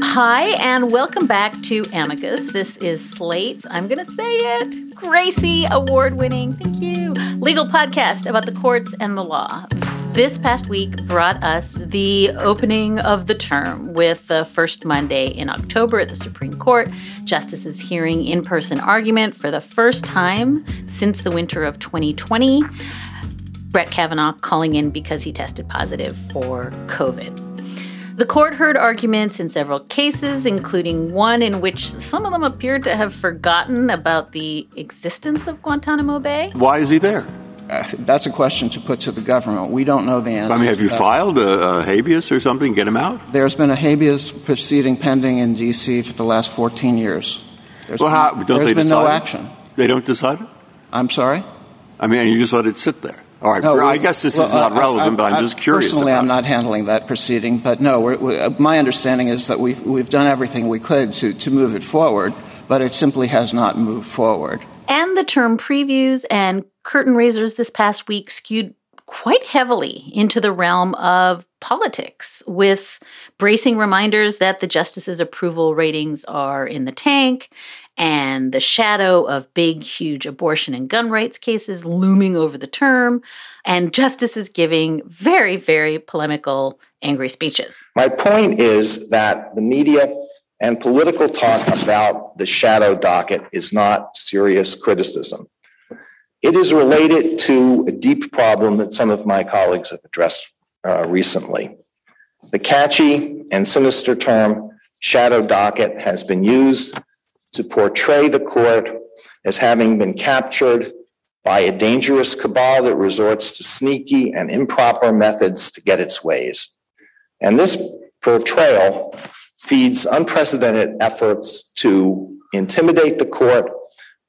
Hi, and welcome back to Amicus. This is Slate's, I'm going to say it, Gracie award winning, thank you, legal podcast about the courts and the law. This past week brought us the opening of the term with the first Monday in October at the Supreme Court. Justices hearing in person argument for the first time since the winter of 2020. Brett Kavanaugh calling in because he tested positive for COVID. The court heard arguments in several cases, including one in which some of them appeared to have forgotten about the existence of Guantanamo Bay. Why is he there? Uh, that's a question to put to the government. We don't know the answer. I mean, have you filed a, a, habeas or something? Get him out? There's been a habeas proceeding pending in D.C. for the last 14 years. There's well, how, been, don't there's they been decide? no it? action. They don't decide it? I'm sorry? I mean, you just let it sit there. All right. No, I guess this well, is not I- relevant, I- but I'm I- just curious. Personally, about I'm it. not handling that proceeding, but no, we're, we uh, my understanding is that we've, we've done everything we could to, to move it forward, but it simply has not moved forward. And the term previews and curtain raisers this past week skewed quite heavily into the realm of politics, with bracing reminders that the justices' approval ratings are in the tank and the shadow of big, huge abortion and gun rights cases looming over the term, and justices giving very, very polemical, angry speeches. My point is that the media and political talk about the shadow docket is not serious criticism. It is related to a deep problem that some of my colleagues have addressed uh, recently. The catchy and sinister term shadow docket has been used to portray the court as having been captured by a dangerous cabal that resorts to sneaky and improper methods to get its ways. And this portrayal feeds unprecedented efforts to intimidate the court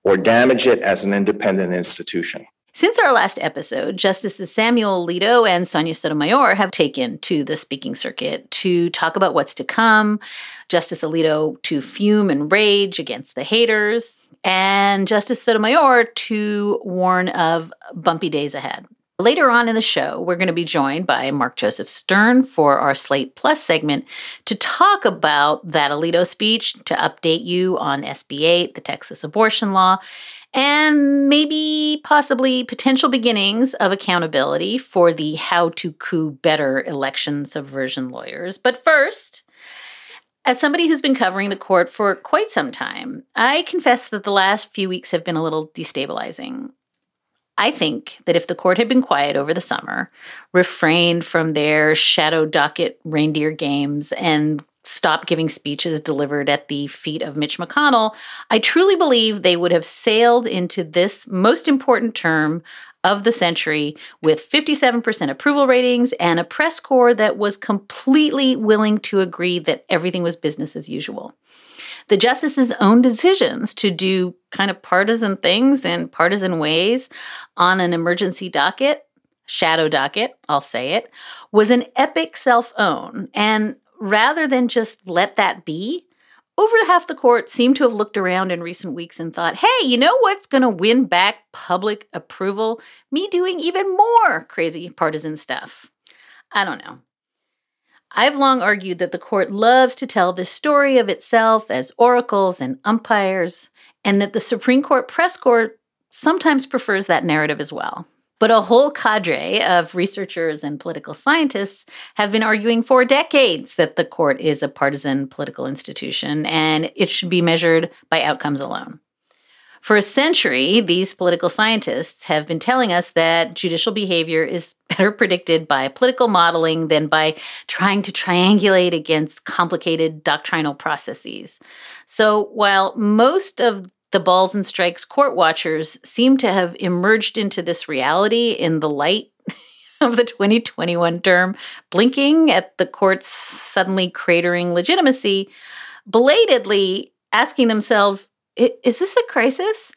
or damage it as an independent institution. Since our last episode, Justices Samuel Alito and Sonia Sotomayor have taken to the speaking circuit to talk about what's to come. Justice Alito to fume and rage against the haters, and Justice Sotomayor to warn of bumpy days ahead. Later on in the show, we're going to be joined by Mark Joseph Stern for our Slate Plus segment to talk about that Alito speech, to update you on SB 8, the Texas abortion law, and maybe possibly potential beginnings of accountability for the how to coup better election subversion lawyers. But first, as somebody who's been covering the court for quite some time, I confess that the last few weeks have been a little destabilizing. I think that if the court had been quiet over the summer, refrained from their shadow docket reindeer games, and stopped giving speeches delivered at the feet of Mitch McConnell, I truly believe they would have sailed into this most important term of the century with 57% approval ratings and a press corps that was completely willing to agree that everything was business as usual the justices' own decisions to do kind of partisan things in partisan ways on an emergency docket, shadow docket, I'll say it, was an epic self own. And rather than just let that be, over half the court seem to have looked around in recent weeks and thought, hey, you know what's going to win back public approval? Me doing even more crazy partisan stuff. I don't know. I've long argued that the court loves to tell this story of itself as oracles and umpires, and that the Supreme Court press corps sometimes prefers that narrative as well. But a whole cadre of researchers and political scientists have been arguing for decades that the court is a partisan political institution and it should be measured by outcomes alone. For a century, these political scientists have been telling us that judicial behavior is better predicted by political modeling than by trying to triangulate against complicated doctrinal processes. So while most of the balls and strikes court watchers seem to have emerged into this reality in the light of the 2021 term, blinking at the court's suddenly cratering legitimacy, belatedly asking themselves, is this a crisis?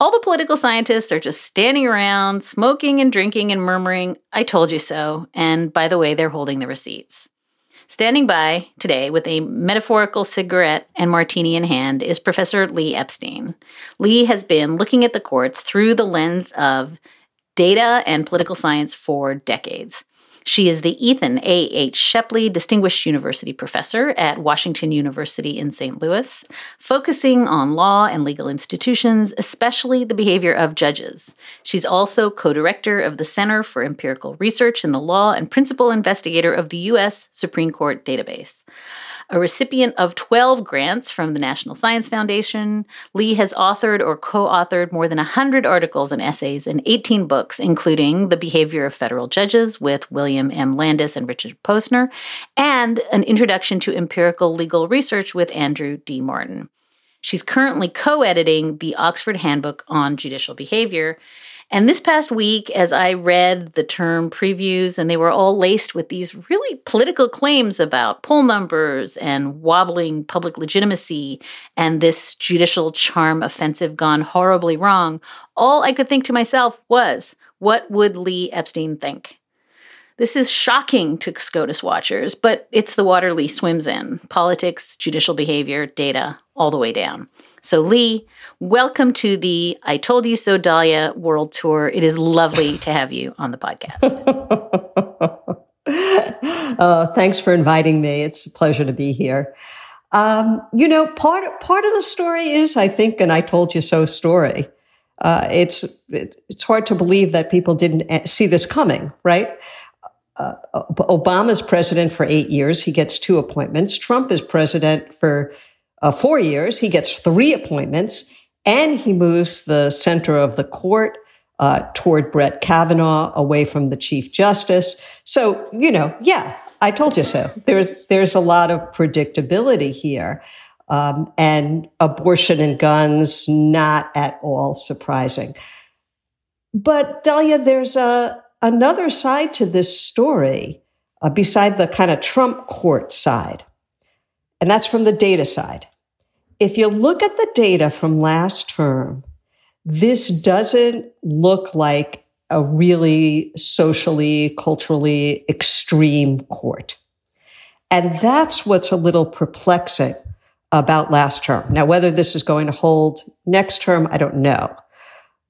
All the political scientists are just standing around, smoking and drinking and murmuring, I told you so. And by the way, they're holding the receipts. Standing by today with a metaphorical cigarette and martini in hand is Professor Lee Epstein. Lee has been looking at the courts through the lens of data and political science for decades. She is the Ethan A. H. Shepley Distinguished University Professor at Washington University in St. Louis, focusing on law and legal institutions, especially the behavior of judges. She's also co director of the Center for Empirical Research in the Law and principal investigator of the U.S. Supreme Court database. A recipient of 12 grants from the National Science Foundation, Lee has authored or co authored more than 100 articles and essays in 18 books, including The Behavior of Federal Judges with William M. Landes and Richard Posner, and An Introduction to Empirical Legal Research with Andrew D. Martin. She's currently co editing the Oxford Handbook on Judicial Behavior and this past week, as I read the term previews, and they were all laced with these really political claims about poll numbers and wobbling public legitimacy and this judicial charm offensive gone horribly wrong, all I could think to myself was, what would Lee Epstein think? This is shocking to SCOTUS watchers, but it's the water Lee swims in politics, judicial behavior, data, all the way down. So, Lee, welcome to the I Told You So Dahlia World Tour. It is lovely to have you on the podcast. uh, thanks for inviting me. It's a pleasure to be here. Um, you know, part part of the story is, I think, an I told you so story. Uh, it's it, it's hard to believe that people didn't see this coming, right? uh, Obama's president for eight years. He gets two appointments. Trump is president for uh, four years. He gets three appointments and he moves the center of the court uh, toward Brett Kavanaugh away from the chief justice. So, you know, yeah, I told you so. There's, there's a lot of predictability here. Um, and abortion and guns, not at all surprising. But Dahlia, there's a, another side to this story, uh, beside the kind of Trump court side, and that's from the data side. If you look at the data from last term, this doesn't look like a really socially, culturally extreme court. And that's what's a little perplexing about last term. Now, whether this is going to hold next term, I don't know.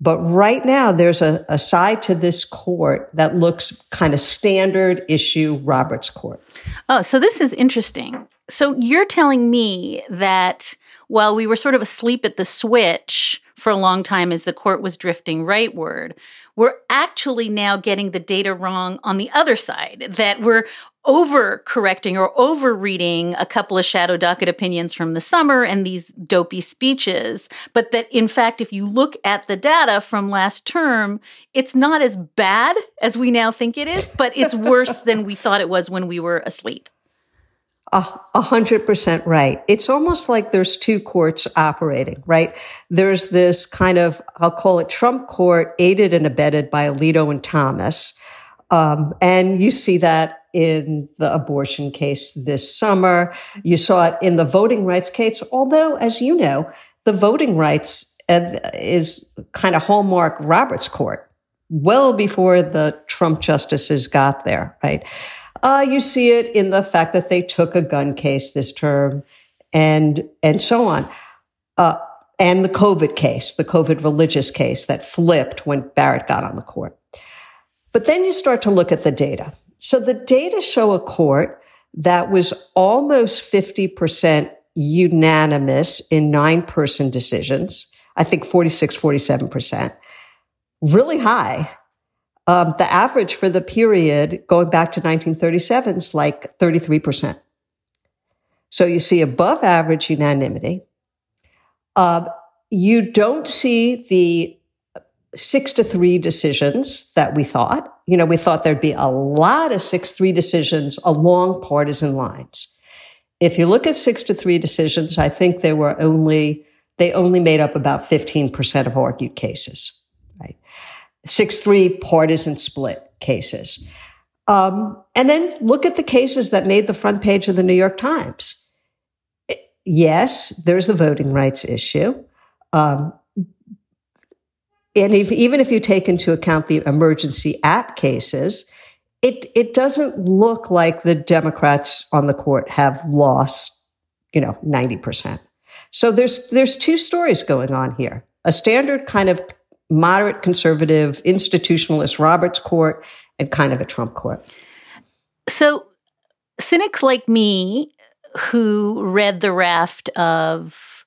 But right now, there's a, a side to this court that looks kind of standard issue Roberts Court. Oh, so this is interesting. So you're telling me that while we were sort of asleep at the switch for a long time as the court was drifting rightward, we're actually now getting the data wrong on the other side, that we're over correcting or over reading a couple of shadow docket opinions from the summer and these dopey speeches. But that in fact, if you look at the data from last term, it's not as bad as we now think it is, but it's worse than we thought it was when we were asleep. A hundred percent right. It's almost like there's two courts operating, right? There's this kind of, I'll call it Trump court, aided and abetted by Alito and Thomas. Um, and you see that in the abortion case this summer. You saw it in the voting rights case, although, as you know, the voting rights is kind of hallmark Roberts Court well before the Trump justices got there, right? Uh, you see it in the fact that they took a gun case this term and, and so on. Uh, and the COVID case, the COVID religious case that flipped when Barrett got on the court. But then you start to look at the data. So the data show a court that was almost 50% unanimous in nine person decisions. I think 46, 47%. Really high. Um, the average for the period going back to 1937 is like 33%. So you see above average unanimity. Uh, you don't see the six to three decisions that we thought. You know, we thought there'd be a lot of six three decisions along partisan lines. If you look at six to three decisions, I think they were only they only made up about 15% of argued cases, 6 3 partisan split cases. Um, and then look at the cases that made the front page of the New York Times. Yes, there's the voting rights issue. Um, and if, even if you take into account the emergency app cases, it, it doesn't look like the Democrats on the court have lost, you know, 90%. So there's, there's two stories going on here. A standard kind of moderate conservative institutionalist Roberts court and kind of a Trump court. So, cynics like me who read the raft of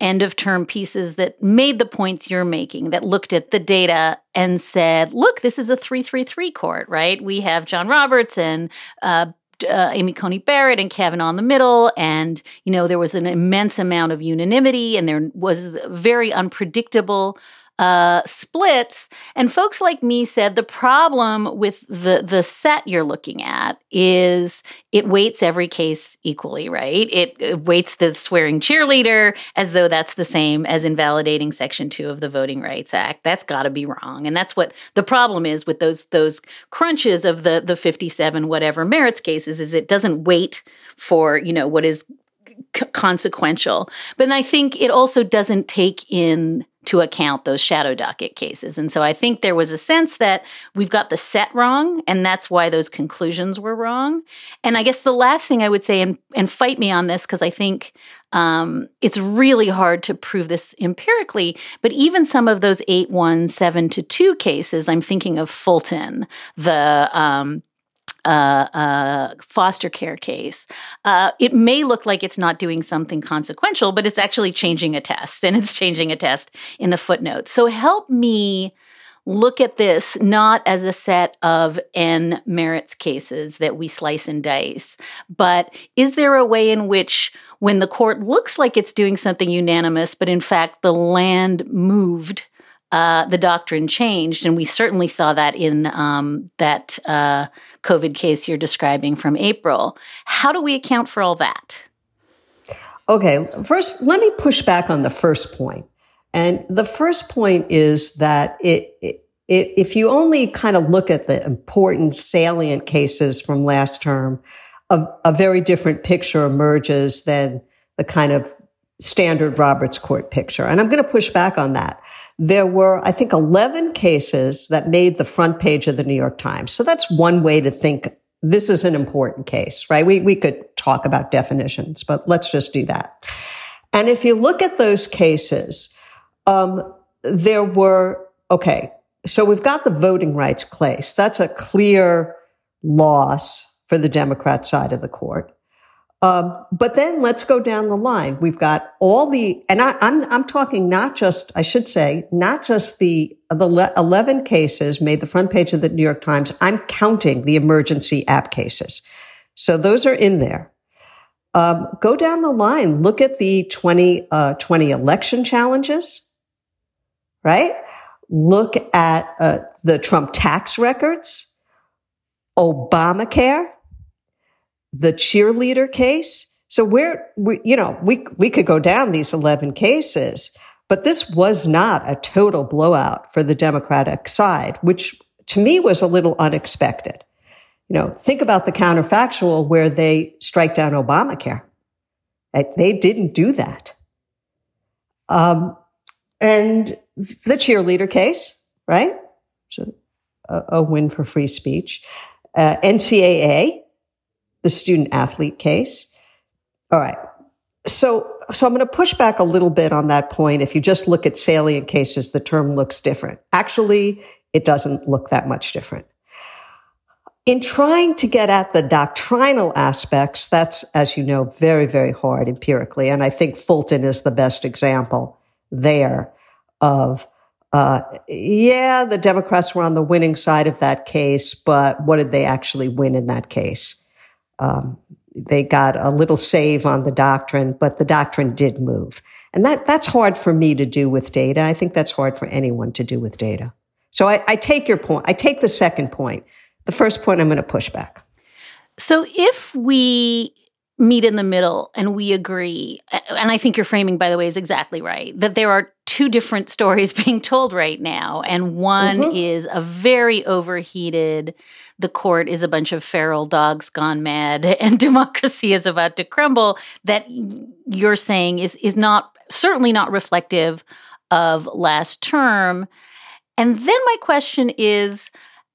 end of term pieces that made the points you're making, that looked at the data and said, look, this is a 333 court, right? We have John Roberts and uh, uh, Amy Coney Barrett and Kavanaugh in the middle, and you know there was an immense amount of unanimity, and there was very unpredictable uh, splits. And folks like me said the problem with the the set you're looking at is it weights every case equally, right? It, it weights the swearing cheerleader as though that's the same as invalidating Section Two of the Voting Rights Act. That's got to be wrong, and that's what the problem is with those those crunches of the the 57 whatever merits cases. Is it doesn't wait for you know what is c- consequential, but I think it also doesn't take in to account those shadow docket cases. And so I think there was a sense that we've got the set wrong, and that's why those conclusions were wrong. And I guess the last thing I would say, and, and fight me on this, because I think um, it's really hard to prove this empirically, but even some of those 8 1, 7 to 2 cases, I'm thinking of Fulton, the um, uh, uh, foster care case, uh, it may look like it's not doing something consequential, but it's actually changing a test and it's changing a test in the footnotes. So help me look at this not as a set of N merits cases that we slice and dice, but is there a way in which, when the court looks like it's doing something unanimous, but in fact the land moved? Uh, the doctrine changed, and we certainly saw that in um, that uh, COVID case you're describing from April. How do we account for all that? Okay, first, let me push back on the first point. And the first point is that it, it, if you only kind of look at the important salient cases from last term, a, a very different picture emerges than the kind of standard Roberts Court picture. And I'm going to push back on that. There were, I think, 11 cases that made the front page of the New York Times. So that's one way to think this is an important case, right? We, we could talk about definitions, but let's just do that. And if you look at those cases, um, there were, okay, so we've got the voting rights case. That's a clear loss for the Democrat side of the court. Um, but then let's go down the line. We've got all the, and I, am I'm, I'm talking not just, I should say, not just the the 11 cases made the front page of the New York Times. I'm counting the emergency app cases, so those are in there. Um, go down the line. Look at the 20, uh, 20 election challenges, right? Look at uh, the Trump tax records, Obamacare the cheerleader case. So we're, we, you know, we, we could go down these 11 cases, but this was not a total blowout for the Democratic side, which to me was a little unexpected. You know, think about the counterfactual where they strike down Obamacare. They didn't do that. Um, and the cheerleader case, right? A, a, win for free speech. Uh, NCAA, the student athlete case. All right. So, so I'm going to push back a little bit on that point. If you just look at salient cases, the term looks different. Actually, it doesn't look that much different. In trying to get at the doctrinal aspects, that's, as you know, very, very hard empirically. And I think Fulton is the best example there of, uh, yeah, the Democrats were on the winning side of that case, but what did they actually win in that case? Um, they got a little save on the doctrine, but the doctrine did move. And that, that's hard for me to do with data. I think that's hard for anyone to do with data. So I, I take your point. I take the second point. The first point I'm going to push back. So if we meet in the middle and we agree, and I think your framing, by the way, is exactly right, that there are two different stories being told right now. And one mm-hmm. is a very overheated, the court is a bunch of feral dogs gone mad and democracy is about to crumble, that you're saying is, is not certainly not reflective of last term. And then my question is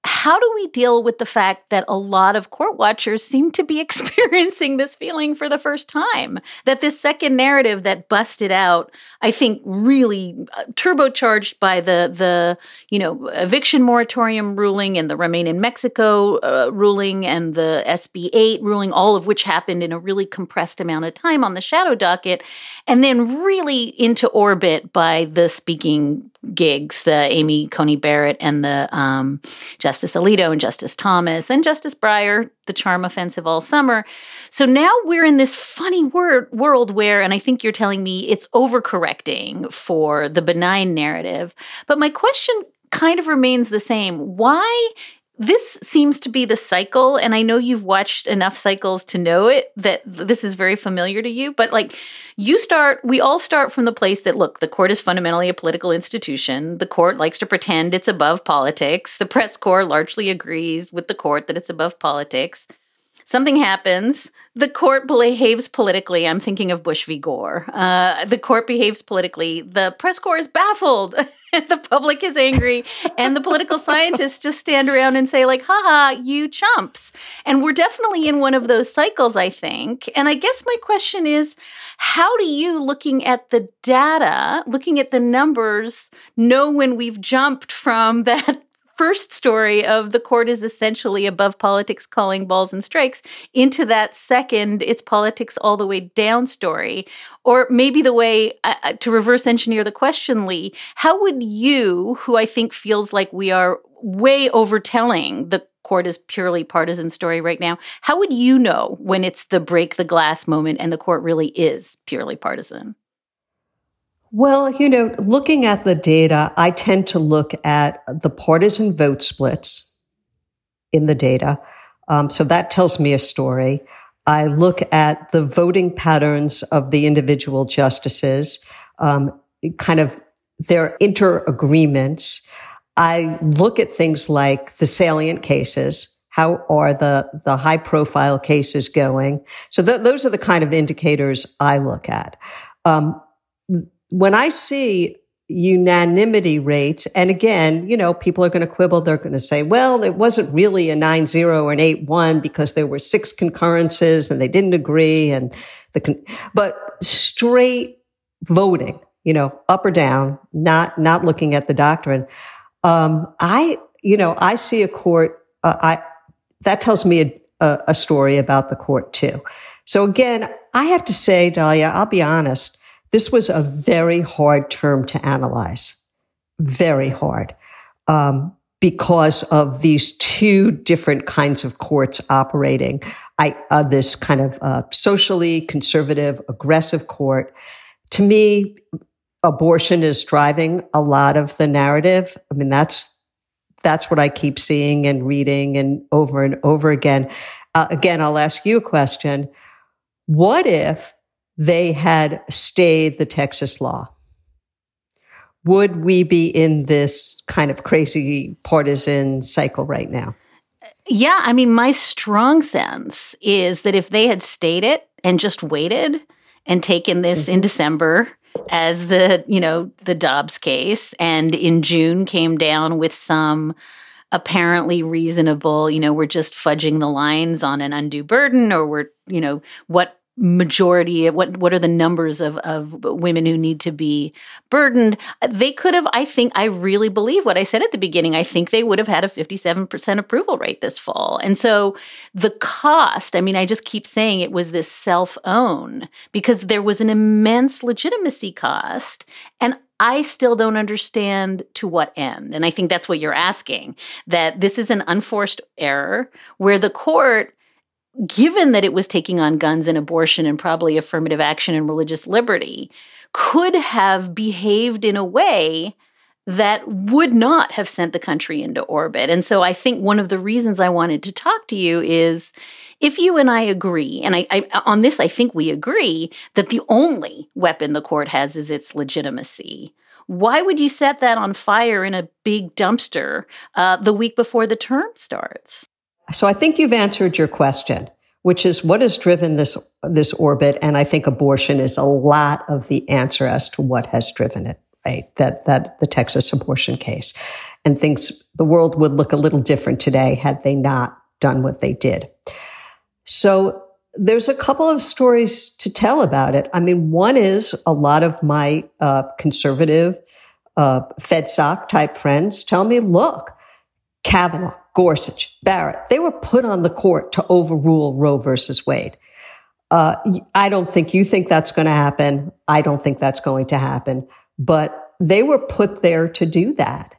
how do we deal with the fact that a lot of court watchers seem to be experiencing this feeling for the first time? That this second narrative that busted out, I think, really uh, turbocharged by the the you know eviction moratorium ruling and the Remain in Mexico uh, ruling and the SB eight ruling, all of which happened in a really compressed amount of time on the shadow docket, and then really into orbit by the speaking gigs, the Amy Coney Barrett and the um, Justice Alito and Justice Thomas and Justice Breyer, the charm offensive all summer. So now we're in this funny word, world where, and I think you're telling me it's overcorrecting for the benign narrative. But my question kind of remains the same. Why this seems to be the cycle and i know you've watched enough cycles to know it that this is very familiar to you but like you start we all start from the place that look the court is fundamentally a political institution. The court likes to pretend it's above politics. The press corps largely agrees with the court that it's above politics. Something happens. The court behaves politically. I'm thinking of bush v. Gore. Uh, the court behaves politically. The press corps is baffled the public is angry and the political scientists just stand around and say like haha you chumps. And we're definitely in one of those cycles i think. And i guess my question is how do you looking at the data looking at the numbers know when we've jumped from that first story of the court is essentially above politics calling balls and strikes. Into that second it's politics all the way down story. Or maybe the way uh, uh, to reverse engineer the question lee how would you who i think feels like we are way overtelling the court is purely partisan story right now how would you know when it's the break the glass moment and the court really is purely partisan well, you know, looking at the data, I tend to look at the partisan vote splits in the data. Um, so that tells me a story. I look at the voting patterns of the individual justices, um, kind of their inter agreements. I look at things like the salient cases. How are the, the high profile cases going? So th- those are the kind of indicators I look at. Um, when I see unanimity rates, and again, you know, people are going to quibble. They're going to say, well, it wasn't really a 9 0 or an 8 1 because there were six concurrences and they didn't agree. And the, con- but straight voting, you know, up or down, not, not looking at the doctrine. Um, I, you know, I see a court, uh, I, that tells me a, a, a story about the court too. So again, I have to say, Dahlia, I'll be honest. This was a very hard term to analyze, very hard, um, because of these two different kinds of courts operating. I, uh, this kind of uh, socially conservative, aggressive court. To me, abortion is driving a lot of the narrative. I mean, that's that's what I keep seeing and reading and over and over again. Uh, again, I'll ask you a question. What if they had stayed the Texas law? Would we be in this kind of crazy partisan cycle right now? Yeah, I mean, my strong sense is that if they had stayed it and just waited and taken this mm-hmm. in December as the, you know, the Dobbs case and in June came down with some apparently reasonable, you know, we're just fudging the lines on an undue burden or we're, you know, what majority what what are the numbers of of women who need to be burdened? They could have i think i really believe what i said at the beginning. I think they would have had a 57% approval rate this fall. And so the cost i mean i just keep saying it was this self own because there was an immense legitimacy cost and I still don't understand to what end. And I think that's what you're asking that this is an unforced error where the court given that it was taking on guns and abortion and probably affirmative action and religious liberty, could have behaved in a way that would not have sent the country into orbit. And so I think one of the reasons I wanted to talk to you is if you and I agree, and I, I, on this I think we agree that the only weapon the court has is its legitimacy. Why would you set that on fire in a big dumpster uh, the week before the term starts? So I think you've answered your question, which is what has driven this, this orbit? And I think abortion is a lot of the answer as to what has driven it, right? That, that the Texas abortion case. and things, the world would look a little different today had they not done what they did. So there's a couple of stories to tell about it. I mean, one is a lot of my uh, conservative uh, FedSoc type friends tell me, look, Kavanaugh, Gorsuch, Barrett, they were put on the court to overrule Roe versus Wade. Uh, I don't think you think that's going to happen. I don't think that's going to happen. But they were put there to do that.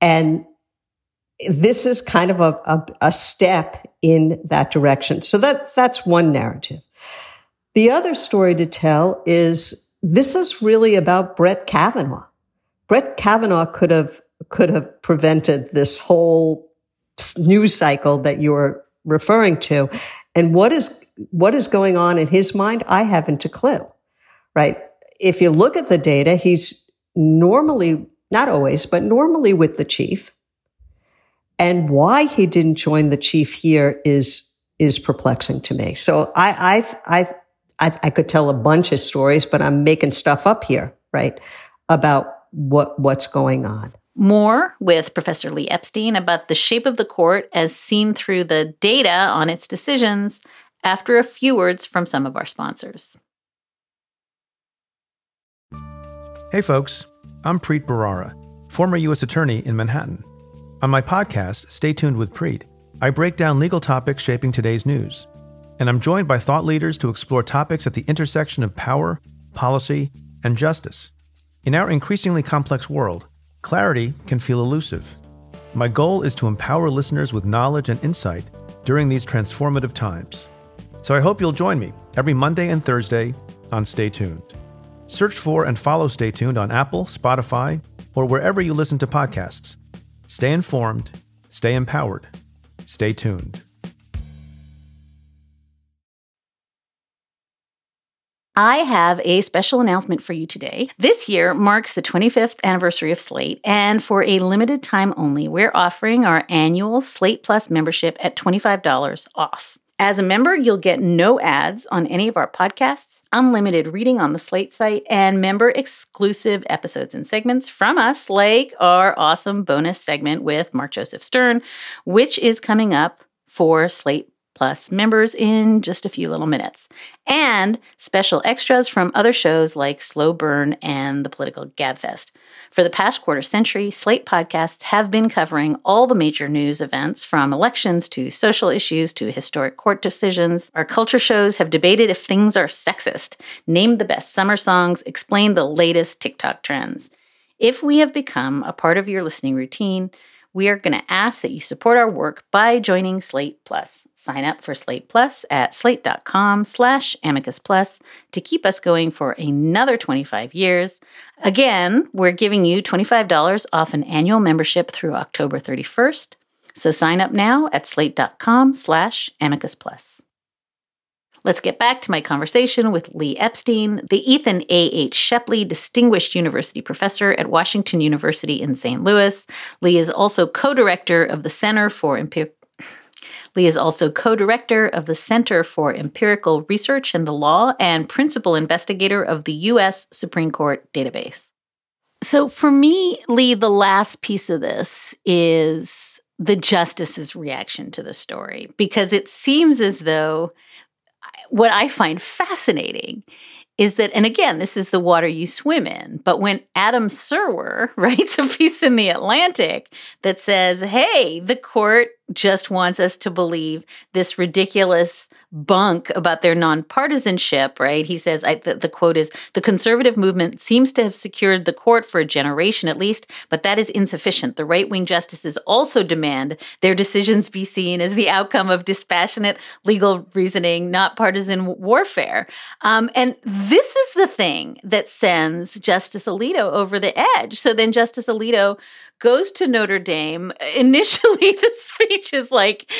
And this is kind of a, a, a step in that direction. So that, that's one narrative. The other story to tell is this is really about Brett Kavanaugh. Brett Kavanaugh could have could have prevented this whole news cycle that you're referring to. And what is what is going on in his mind? I haven't a clue. Right? If you look at the data, he's normally not always, but normally with the chief. And why he didn't join the chief here is is perplexing to me. So I I I I, I could tell a bunch of stories, but I'm making stuff up here, right? About what what's going on. More with Professor Lee Epstein about the shape of the court as seen through the data on its decisions after a few words from some of our sponsors. Hey folks, I'm Preet Bharara, former U.S. Attorney in Manhattan. On my podcast, Stay Tuned with Preet, I break down legal topics shaping today's news. And I'm joined by thought leaders to explore topics at the intersection of power, policy, and justice. In our increasingly complex world, Clarity can feel elusive. My goal is to empower listeners with knowledge and insight during these transformative times. So I hope you'll join me every Monday and Thursday on Stay Tuned. Search for and follow Stay Tuned on Apple, Spotify, or wherever you listen to podcasts. Stay informed, stay empowered, stay tuned. I have a special announcement for you today. This year marks the 25th anniversary of Slate, and for a limited time only, we're offering our annual Slate Plus membership at $25 off. As a member, you'll get no ads on any of our podcasts, unlimited reading on the Slate site, and member exclusive episodes and segments from us, like our awesome bonus segment with Mark Joseph Stern, which is coming up for Slate Plus members in just a few little minutes, and special extras from other shows like Slow Burn and the Political Gabfest. For the past quarter century, Slate podcasts have been covering all the major news events from elections to social issues to historic court decisions. Our culture shows have debated if things are sexist, named the best summer songs, explained the latest TikTok trends. If we have become a part of your listening routine, we are going to ask that you support our work by joining Slate Plus. Sign up for Slate Plus at slate.com slash amicus plus to keep us going for another 25 years. Again, we're giving you $25 off an annual membership through October 31st. So sign up now at slate.com slash amicus plus. Let's get back to my conversation with Lee Epstein, the Ethan A.H. Shepley Distinguished University Professor at Washington University in St. Louis. Lee is also co director of the Center for Empirical. Lee is also co director of the Center for Empirical Research in the Law and principal investigator of the U.S. Supreme Court database. So, for me, Lee, the last piece of this is the justice's reaction to the story, because it seems as though what I find fascinating is that, and again, this is the water you swim in, but when Adam Serwer writes a piece in The Atlantic that says, hey, the court just wants us to believe this ridiculous bunk about their nonpartisanship, right? He says, I, the, the, quote is The conservative movement seems to have secured the court for a generation at least, but that is insufficient. The right wing justices also demand their decisions be seen as the outcome of dispassionate legal reasoning, not partisan warfare. Um, and this is the thing that sends Justice Alito over the edge. So then Justice Alito goes to Notre Dame. Initially, the speech is like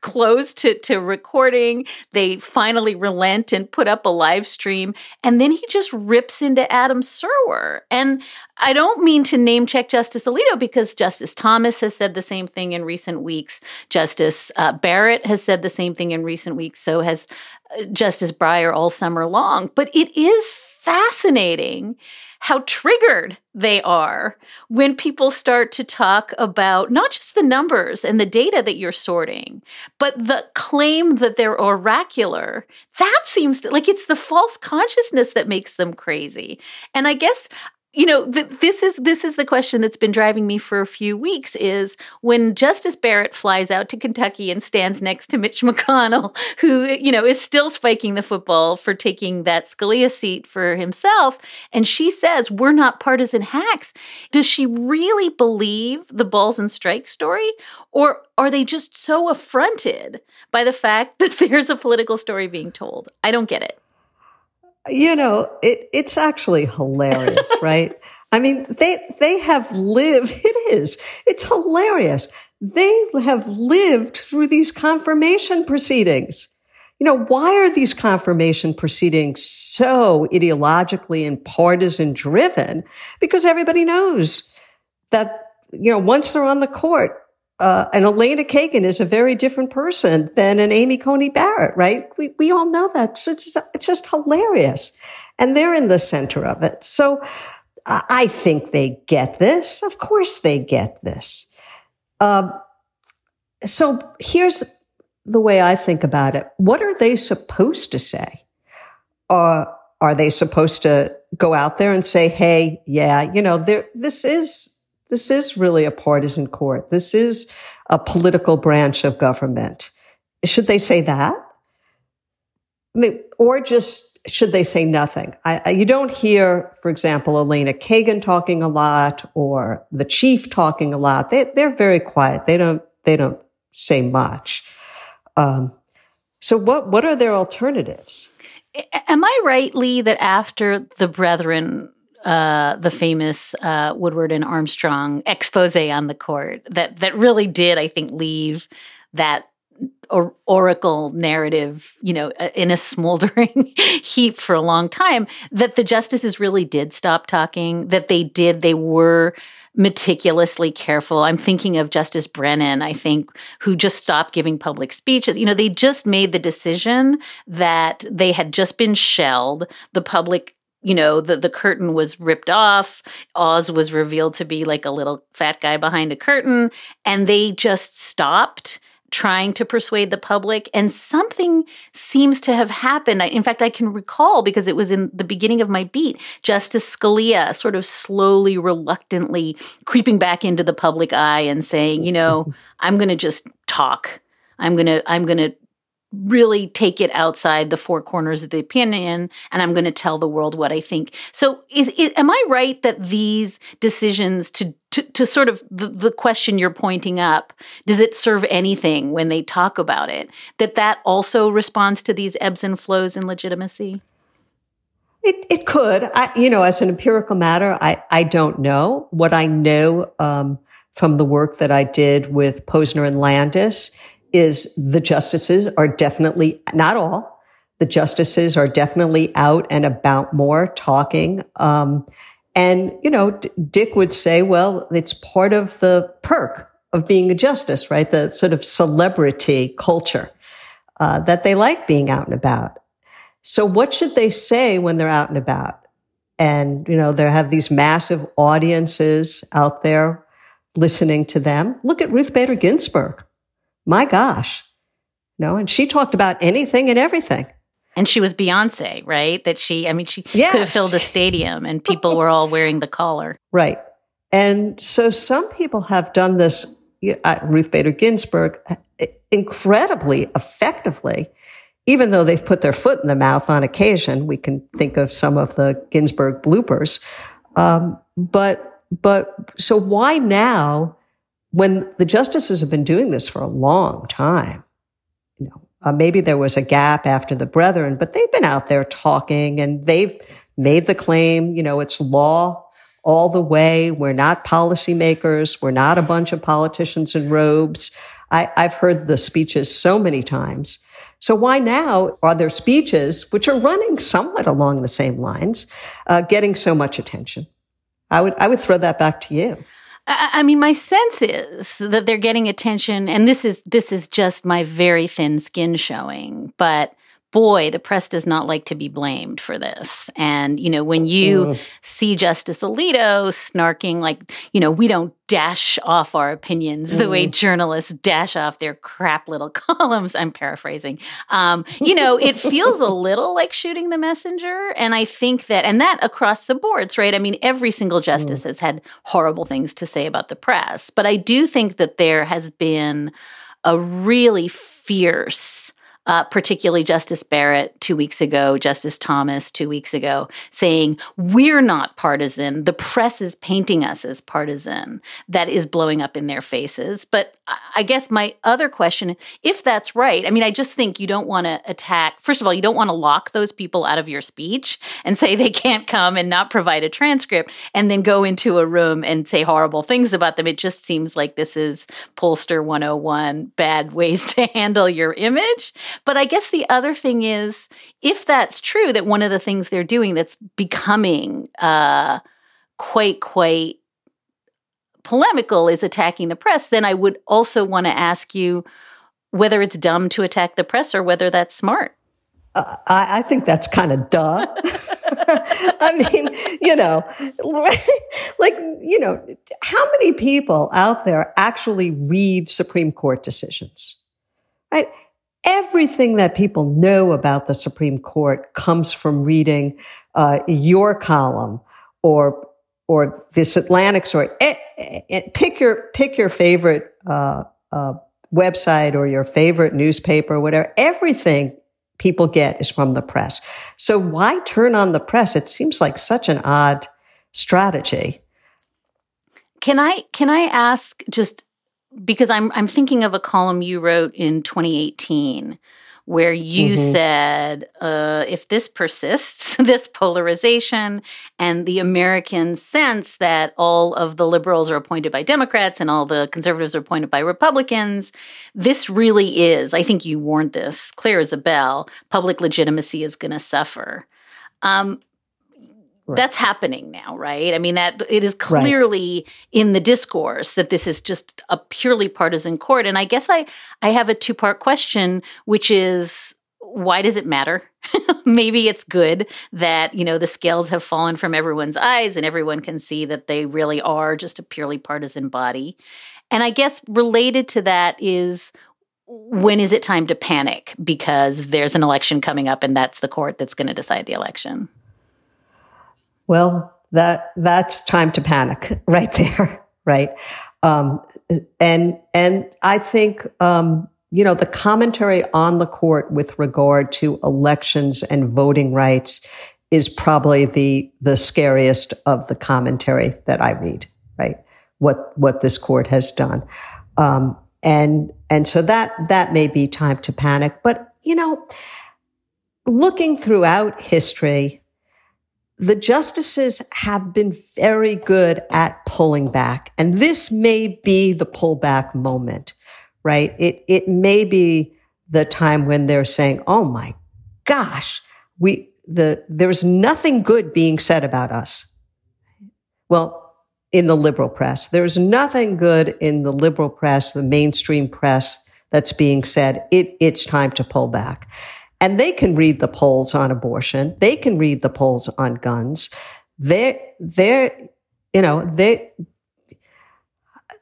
closed to, to recording. They finally relent and put up a live stream. And then he just rips into Adam Serwer. And I don't mean to name check Justice Alito because Justice Thomas has said the same thing in recent weeks. Justice uh, Barrett has said the same thing in recent weeks. So has uh, Justice Breyer all summer long. But it is fascinating how triggered they are when people start to talk about not just the numbers and the data that you're sorting, but the claim that they're oracular. That seems to, like it's the false consciousness that makes them crazy. And I guess you know th- this is this is the question that's been driving me for a few weeks is when justice barrett flies out to kentucky and stands next to mitch mcconnell who you know is still spiking the football for taking that scalia seat for himself and she says we're not partisan hacks. Does she really believe the balls and strikes story or are they just so affronted by the fact that there's a political story being told? I don't get it you know, it, it's actually hilarious, right? I mean, they they have lived. It is. It's hilarious. They have lived through these confirmation proceedings. You know, why are these confirmation proceedings so ideologically and partisan driven? Because everybody knows that, you know, once they're on the court, uh, and Elena Kagan is a very different person than an Amy Coney Barrett, right? We, we all know that. So it's, it's just hilarious. And they're in the center of it. So I think they get this. Of course they get this. Um, so here's the way I think about it. What are they supposed to say? Uh, are they supposed to go out there and say, Hey, yeah, you know, there, this is this is really a partisan court. This is a political branch of government. Should they say that? I mean, or just should they say nothing? I, I, you don't hear, for example, Elena Kagan talking a lot or the chief talking a lot. They, they're very quiet. They don't, they don't say much. Um, so what, what are their alternatives? Am I right, Lee, that after the brethren uh, the famous uh, Woodward and Armstrong expose on the court that that really did, I think, leave that or- oracle narrative, you know, uh, in a smoldering heap for a long time. That the justices really did stop talking. That they did. They were meticulously careful. I'm thinking of Justice Brennan, I think, who just stopped giving public speeches. You know, they just made the decision that they had just been shelled. The public you know the the curtain was ripped off oz was revealed to be like a little fat guy behind a curtain and they just stopped trying to persuade the public and something seems to have happened. In fact i can recall because it was in the beginning of my beat justice scalia sort of slowly reluctantly creeping back into the public eye and saying you know i'm going to just talk. I'm going to i'm going to really take it outside the four corners of the opinion and i'm going to tell the world what i think. So is, is, am i right that these decisions to to, to sort of the, the question you're pointing up does it serve anything when they talk about it that that also responds to these ebbs and flows in legitimacy? It, it could. I, you know as an empirical matter i, I don't know. What i know um, from the work that i did with posner and landes is the justices are definitely, not all, the justices are definitely out and about more talking. Um, and, you know, Dick would say, well, it's part of the perk of being a justice, right? The sort of celebrity culture uh, that they like being out and about. So what should they say when they're out and about? And, you know, they have these massive audiences out there listening to them. Look at Ruth Bader Ginsburg. My gosh. No, and she talked about anything and everything. And she was Beyonce, right? That she, I mean, she yes. could have filled a stadium and people were all wearing the collar. Right. And so some people have done this, uh, Ruth Bader Ginsburg, uh, incredibly effectively, even though they've put their foot in the mouth on occasion. We can think of some of the Ginsburg bloopers. Um, but, but so why now when the justices have been doing this for a long time, you know, uh, maybe there was a gap after the brethren, but they've been out there talking and they've made the claim, you know, it's law all the way. We're not policymakers. We're not a bunch of politicians in robes. I, I've heard the speeches so many times. So why now are there speeches which are running somewhat along the same lines, uh, getting so much attention? I would I would throw that back to you. I mean, my sense is that they're getting attention, and this is this is just my very thin skin showing, but boy, the press does not like to be blamed for this. And, you know, when you mm. see Justice Alito snarking, like, you know, we don't dash off our opinions mm. the way mm. journalists dash off their crap little columns, I'm paraphrasing. Um, you know, it feels a little like shooting the messenger. And I think that, and that across the boards, right? I mean, every single justice mm. has had horrible things to say about the press. But I do think that there has been a really fierce uh, particularly Justice Barrett two weeks ago, Justice Thomas two weeks ago, saying, We're not partisan. The press is painting us as partisan. That is blowing up in their faces. But I guess my other question, if that's right, I mean, I just think you don't want to attack. First of all, you don't want to lock those people out of your speech and say they can't come and not provide a transcript and then go into a room and say horrible things about them. It just seems like this is pollster 101 bad ways to handle your image. But I guess the other thing is, if that's true, that one of the things they're doing that's becoming uh, quite, quite polemical is attacking the press, then I would also want to ask you whether it's dumb to attack the press or whether that's smart. Uh, I, I, think that's kind of duh. I mean, you know, like, you know, how many people out there actually read Supreme Court decisions? Right? Everything that people know about the Supreme Court comes from reading uh, your column or or this Atlantic story. Eh, eh, eh, pick your pick your favorite uh, uh, website or your favorite newspaper, whatever. Everything people get is from the press. So why turn on the press? It seems like such an odd strategy. Can I can I ask just because I'm I'm thinking of a column you wrote in 2018 where you mm-hmm. said uh, if this persists, this polarization and the American sense that all of the liberals are appointed by Democrats and all the conservatives are appointed by Republicans, this really is, I think you warned this clear as a bell, public legitimacy is going to suffer. Um, Right. That's happening now, right? I mean, that it is clearly right. in the discourse that this is just a purely partisan court. And I guess I, I have a two part question, which is why does it matter? Maybe it's good that, you know, the scales have fallen from everyone's eyes and everyone can see that they really are just a purely partisan body. And I guess related to that is when is it time to panic because there's an election coming up and that's the court that's going to decide the election? Well, that that's time to panic right there, right? Um, and and I think um, you know the commentary on the court with regard to elections and voting rights is probably the the scariest of the commentary that I read. Right, what what this court has done, um, and and so that that may be time to panic. But you know, looking throughout history the justices have been very good at pulling back. And this may be the pullback moment, right? It, it may be the time when they're saying, Oh my gosh, we, the, there's nothing good being said about us. Well, in the liberal press, there's nothing good in the liberal press, the mainstream press that's being said. It, it's time to pull back. And they can read the polls on abortion. They can read the polls on guns. They're, they're, you know, they,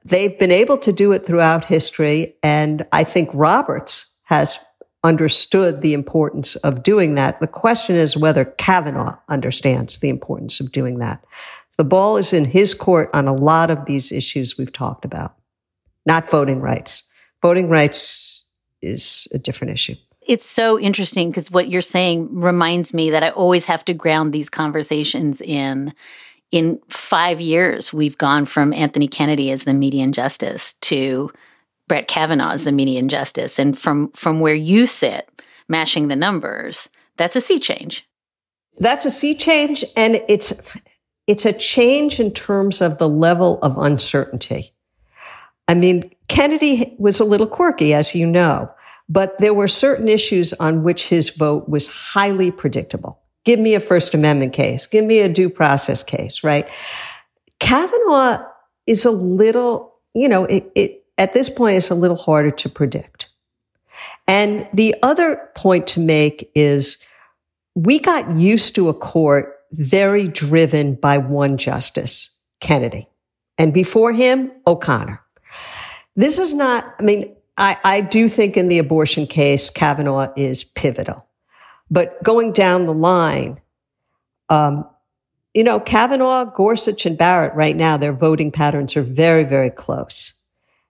they've been able to do it throughout history. And I think Roberts has understood the importance of doing that. The question is whether Kavanaugh understands the importance of doing that. The ball is in his court on a lot of these issues we've talked about, not voting rights. Voting rights is a different issue it's so interesting because what you're saying reminds me that I always have to ground these conversations in in 5 years we've gone from Anthony Kennedy as the median justice to Brett Kavanaugh as the median justice. And from from where you sit mashing the numbers that's a sea change. That's a sea change and it's it's a change in terms of the level of uncertainty. I mean kennedy was a little quirky as you know but there were certain issues on which his vote was highly predictable. Give me a First Amendment case. Give me a due process case, right? Kavanaugh is a little, you know, it, it at this point is a little harder to predict. And the other point to make is we got used to a court very driven by one justice, Kennedy. And before him, O'Connor. This is not, I mean, I, I do think in the abortion case, Kavanaugh is pivotal. But going down the line, um, you know, Kavanaugh, Gorsuch, and Barrett right now, their voting patterns are very, very close.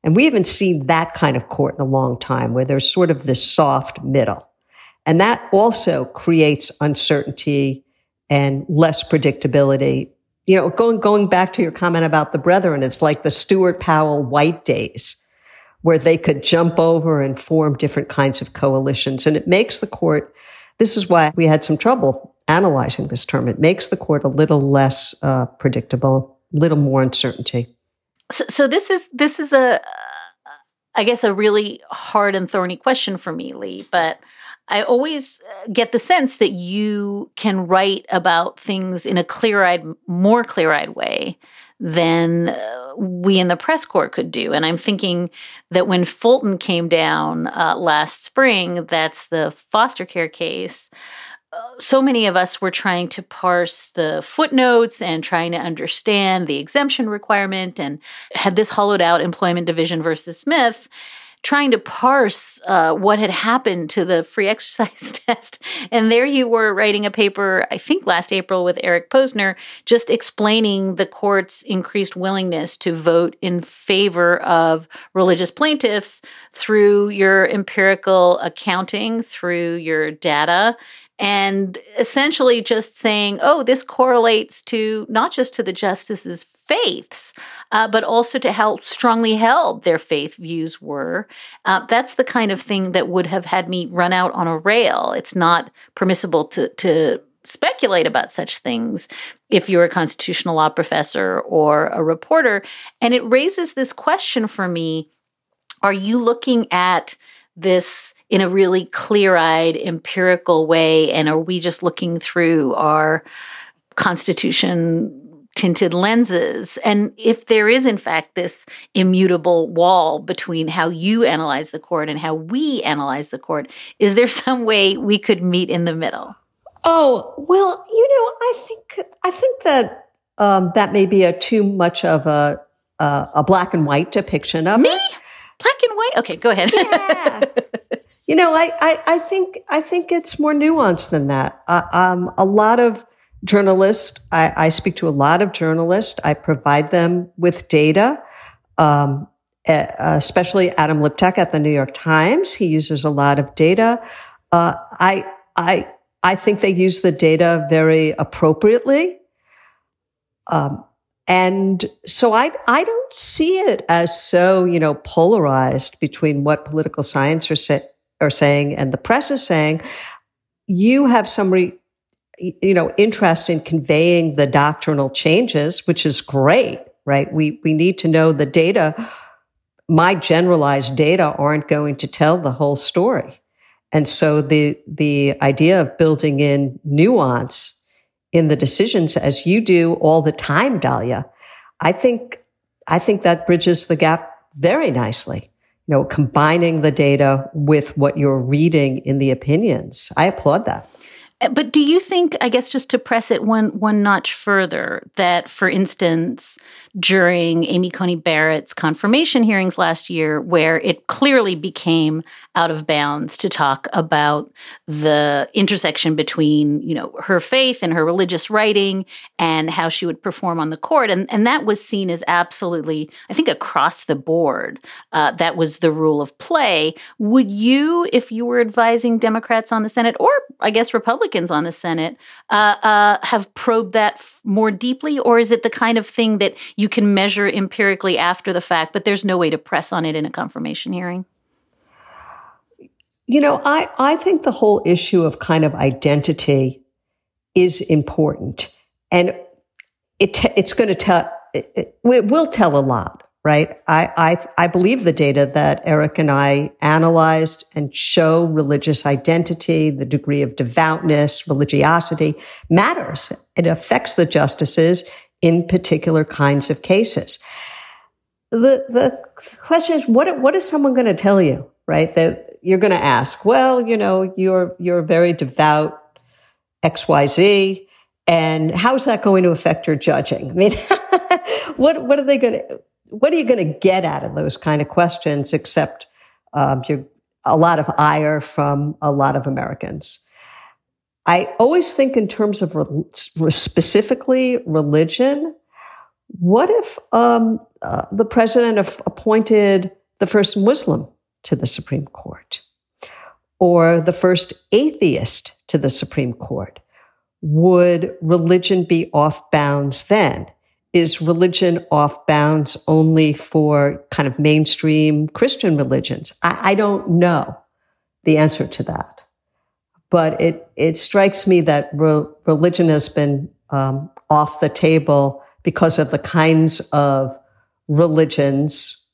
And we haven't seen that kind of court in a long time where there's sort of this soft middle. And that also creates uncertainty and less predictability. You know, going, going back to your comment about the brethren, it's like the Stewart Powell white days where they could jump over and form different kinds of coalitions. And it makes the court, this is why we had some trouble analyzing this term. It makes the court a little less uh, predictable, a little more uncertainty. So, so this is this is a, I guess, a really hard and thorny question for me, Lee. But I always uh, get the sense that you can write about things in a clear-eyed, more clear-eyed way than uh, we in the press corps could do. And I'm thinking that when Fulton came down uh, last spring, that's the foster care case so many of us were trying to parse the footnotes and trying to understand the exemption requirement and had this hollowed out employment division versus Smith trying to parse uh, what had happened to the free exercise test. And there you were writing a paper, I think last April with Eric Posner, just explaining the court's increased willingness to vote in favor of religious plaintiffs through your empirical accounting, through your data, and essentially just saying, oh, this correlates to not just to the justices' faiths, uh, but also to how strongly held their faith views were. Uh, that's the kind of thing that would have had me run out on a rail. It's not permissible to to speculate about such things if you're a constitutional law professor or a reporter. And it raises this question for me: Are you looking at this? In a really clear eyed, empirical way? And are we just looking through our Constitution tinted lenses? And if there is, in fact, this immutable wall between how you analyze the court and how we analyze the court, is there some way we could meet in the middle? Oh, well, you know, I think, I think that um, that may be a too much of a, uh, a black and white depiction of me. It. Black and white. Okay, go ahead. Yeah. You know, I, I, I, think I think it's more nuanced than that. Uh, um, a lot of journalists, I, I, speak to a lot of journalists. I provide them with data, um, especially Adam Liptak at the New York Times. He uses a lot of data. Uh, I I I think they use the data very appropriately. Um, and so I, I don't see it as so, you know, polarized between what political science are, saying and the press is saying, you have some re, you know interest in conveying the doctrinal changes, which is great, right? We we need to know the data. My generalized data aren't going to tell the whole story. And so the the idea of building in nuance in the decisions as you do all the time, Dahlia, I think I think that bridges the gap very nicely you know, combining the data with what you're reading in the opinions. I applaud that. Uh, but do you think, I guess, just to press it one one notch further, that, for instance, during Amy Coney Barrett's confirmation hearings last year, where it clearly became out of bounds to talk about the intersection between, you know, her faith and her religious writing and how she would perform on the court. And, and that was seen as absolutely, I think, across the board. Uh, that was the rule of play. Would you, if you were advising Democrats on the Senate, or I guess Republicans on the Senate, uh, uh, have probed that f- more deeply? Or is it the kind of thing that you can measure empirically after the fact, but there's no way to press on it in a confirmation hearing? You know, I, I think the whole issue of kind of identity is important. And it t- it's going to tell, it, it, it will tell a lot, right? I, I, I believe the data that Eric and I analyzed and show religious identity, the degree of devoutness, religiosity matters. It affects the justices in particular kinds of cases. The, the question is, what, what is someone going to tell you? right? That you're going to ask, well, you know, you're, you're very devout XYZ. And how's that going to affect your judging? I mean, what, what are they going to, what are you going to get out of those kind of questions except um, a lot of ire from a lot of Americans? I always think in terms of re- specifically religion. What if um, uh, the president appointed the first Muslim to the Supreme Court or the first atheist to the Supreme Court? Would religion be off bounds then? Is religion off bounds only for kind of mainstream Christian religions? I, I don't know the answer to that. But it, it strikes me that re- religion has been um, off the table because of the kinds of religions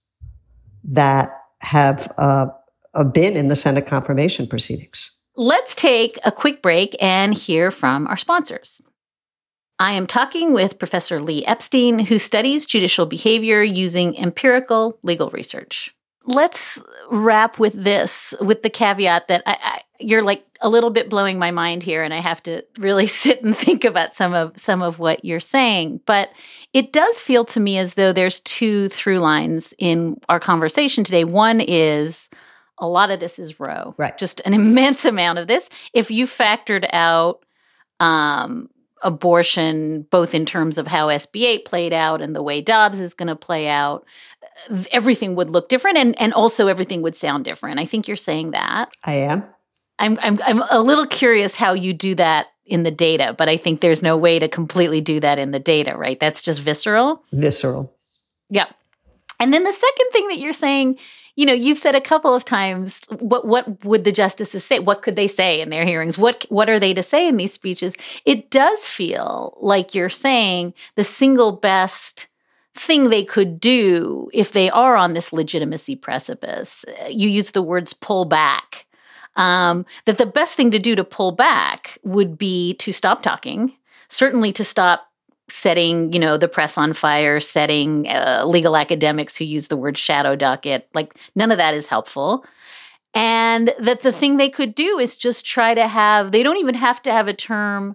that have uh, been in the Senate confirmation proceedings. Let's take a quick break and hear from our sponsors. I am talking with Professor Lee Epstein, who studies judicial behavior using empirical legal research. Let's wrap with this, with the caveat that I, I, you're like a little bit blowing my mind here, and I have to really sit and think about some of some of what you're saying. But it does feel to me as though there's two through lines in our conversation today. One is a lot of this is Roe. Right. Just an immense amount of this. If you factored out um, abortion, both in terms of how SB8 played out and the way Dobbs is going to play out, everything would look different and, and also everything would sound different. I think you're saying that. I am. I'm, I'm, I'm a little curious how you do that in the data, but I think there's no way to completely do that in the data, right? That's just visceral. Visceral. Yeah. And then the second thing that you're saying you know, you've said a couple of times what what would the justices say? What could they say in their hearings? What what are they to say in these speeches? It does feel like you're saying the single best thing they could do if they are on this legitimacy precipice. You use the words pull back. Um, that the best thing to do to pull back would be to stop talking, certainly to stop setting you know the press on fire setting uh, legal academics who use the word shadow docket like none of that is helpful and that the thing they could do is just try to have they don't even have to have a term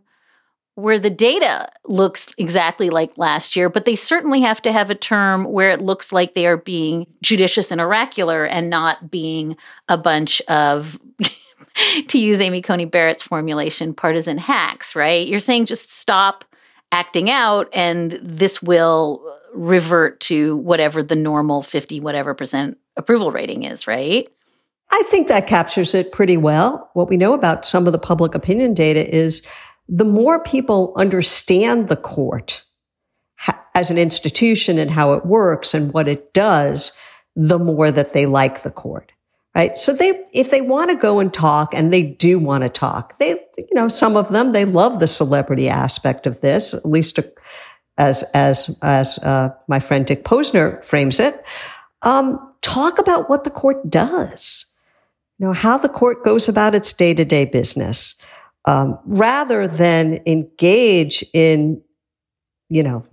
where the data looks exactly like last year but they certainly have to have a term where it looks like they are being judicious and oracular and not being a bunch of to use amy coney barrett's formulation partisan hacks right you're saying just stop acting out and this will revert to whatever the normal 50 whatever percent approval rating is, right? I think that captures it pretty well. What we know about some of the public opinion data is the more people understand the court as an institution and how it works and what it does, the more that they like the court right? So they, if they want to go and talk and they do want to talk, they, you know, some of them, they love the celebrity aspect of this, at least as, as, as, uh, my friend Dick Posner frames it. Um, talk about what the court does, you know, how the court goes about its day to day business, um, rather than engage in, you know,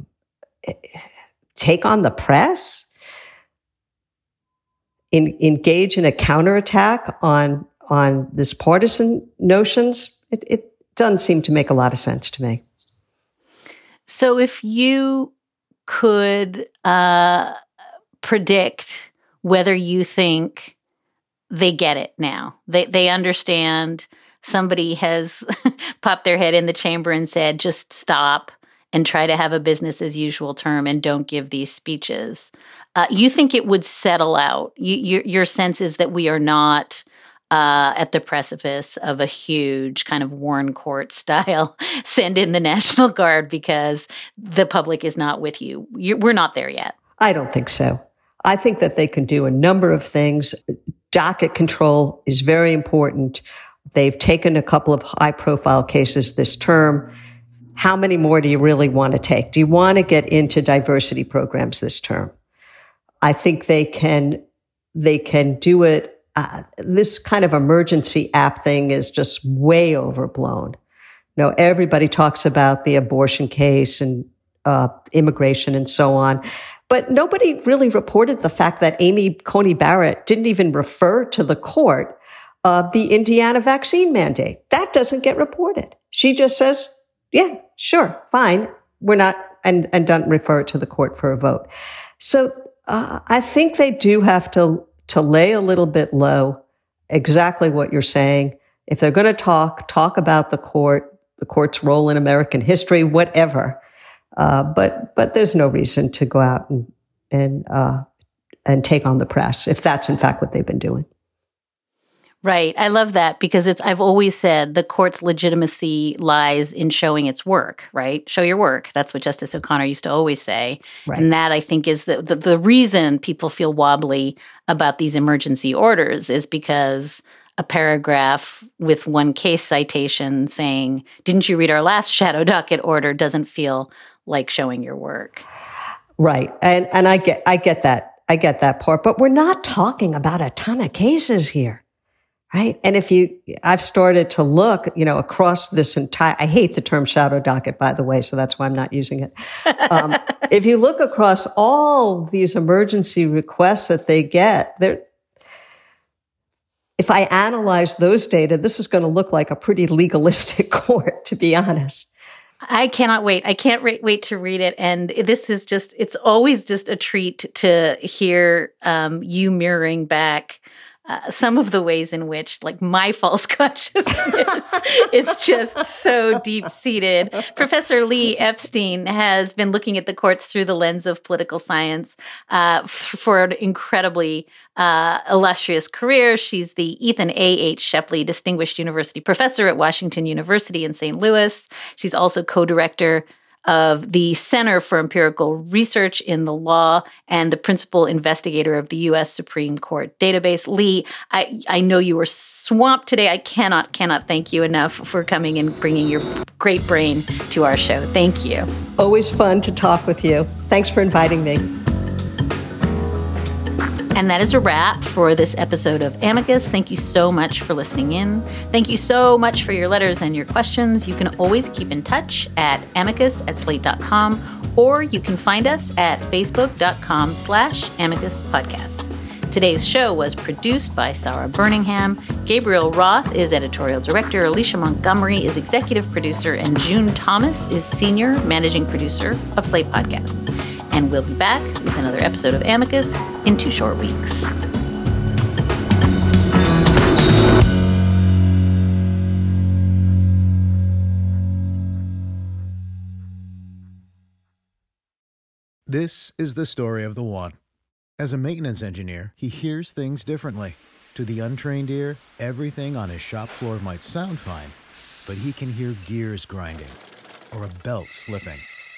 take on the press in, engage in a counterattack on on this partisan notions, it, it doesn't seem to make a lot of sense to me. So, if you could uh, predict whether you think they get it now, they they understand. Somebody has popped their head in the chamber and said, "Just stop." and try to have a business as usual term and don't give these speeches. Uh, you think it would settle out? You, your, your sense is that we are not uh, at the precipice of a huge kind of Warren Court style send in the National Guard because the public is not with you. You're, we're not there yet. I don't think so. I think that they can do a number of things. Docket control is very important. They've taken a couple of high profile cases this term. How many more do you really want to take? Do you want to get into diversity programs this term? I think they can, they can do it. Uh, this kind of emergency app thing is just way overblown. You know, everybody talks about the abortion case and uh, immigration and so on, But nobody really reported the fact that Amy Coney Barrett didn't even refer to the court uh, the Indiana vaccine mandate. That doesn't get reported. She just says, yeah, sure, fine. We're not, and, and doesn't refer it to the court for a vote. So uh, I think they do have to, to lay a little bit low exactly what you're saying. If they're going to talk, talk about the court, the court's role in American history, whatever. Uh, but but there's no reason to go out and and uh, and take on the press if that's in fact what they've been doing. Right. I love that because it's I've always said the court's legitimacy lies in showing its work, right? Show your work. That's what Justice O'Connor used to always say. Right. And that I think is the, the the reason people feel wobbly about these emergency orders is because a paragraph with one case citation saying, "Didn't you read our last shadow docket order?" doesn't feel like showing your work. Right. And and I get I get that. I get that part, but we're not talking about a ton of cases here. Right. And if you, I've started to look, you know, across this entire, I hate the term shadow docket, by the way, so that's why I'm not using it. Um, if you look across all these emergency requests that they get, they're, if I analyze those data, this is going to look like a pretty legalistic court, to be honest. I cannot wait. I can't wait, wait to read it. And this is just, it's always just a treat to hear um, you mirroring back uh, some of the ways in which like my false consciousness is just so deep seated. Professor Lee Epstein has been looking at the courts through the lens of political science uh, for an incredibly uh, illustrious career. She's the Ethan A. H. Shepley Distinguished University Professor at Washington University in St. Louis. She's also co director of the Center for Empirical Research in the Law and the principal investigator of the U.S. Supreme Court database. Lee, I, I know you were swamped today. I cannot, cannot thank you enough for coming and bringing your great brain to our show. Thank you. Always fun to talk with you. Thanks for inviting me. And that is a wrap for this episode of Amicus. Thank you so much for listening in. Thank you so much for your letters and your questions. You can always keep in touch at amicus at slate.com or you can find us at facebook.com slash amicus podcast. Today's show was produced by Sarah Birmingham. Gabriel Roth is editorial director. Alicia Montgomery is executive producer. And June Thomas is senior managing producer of Slate Podcast. And we'll be back with another episode of Amicus in two short weeks. This is the story of the one. As a maintenance engineer, he hears things differently. To the untrained ear, everything on his shop floor might sound fine, but he can hear gears grinding or a belt slipping.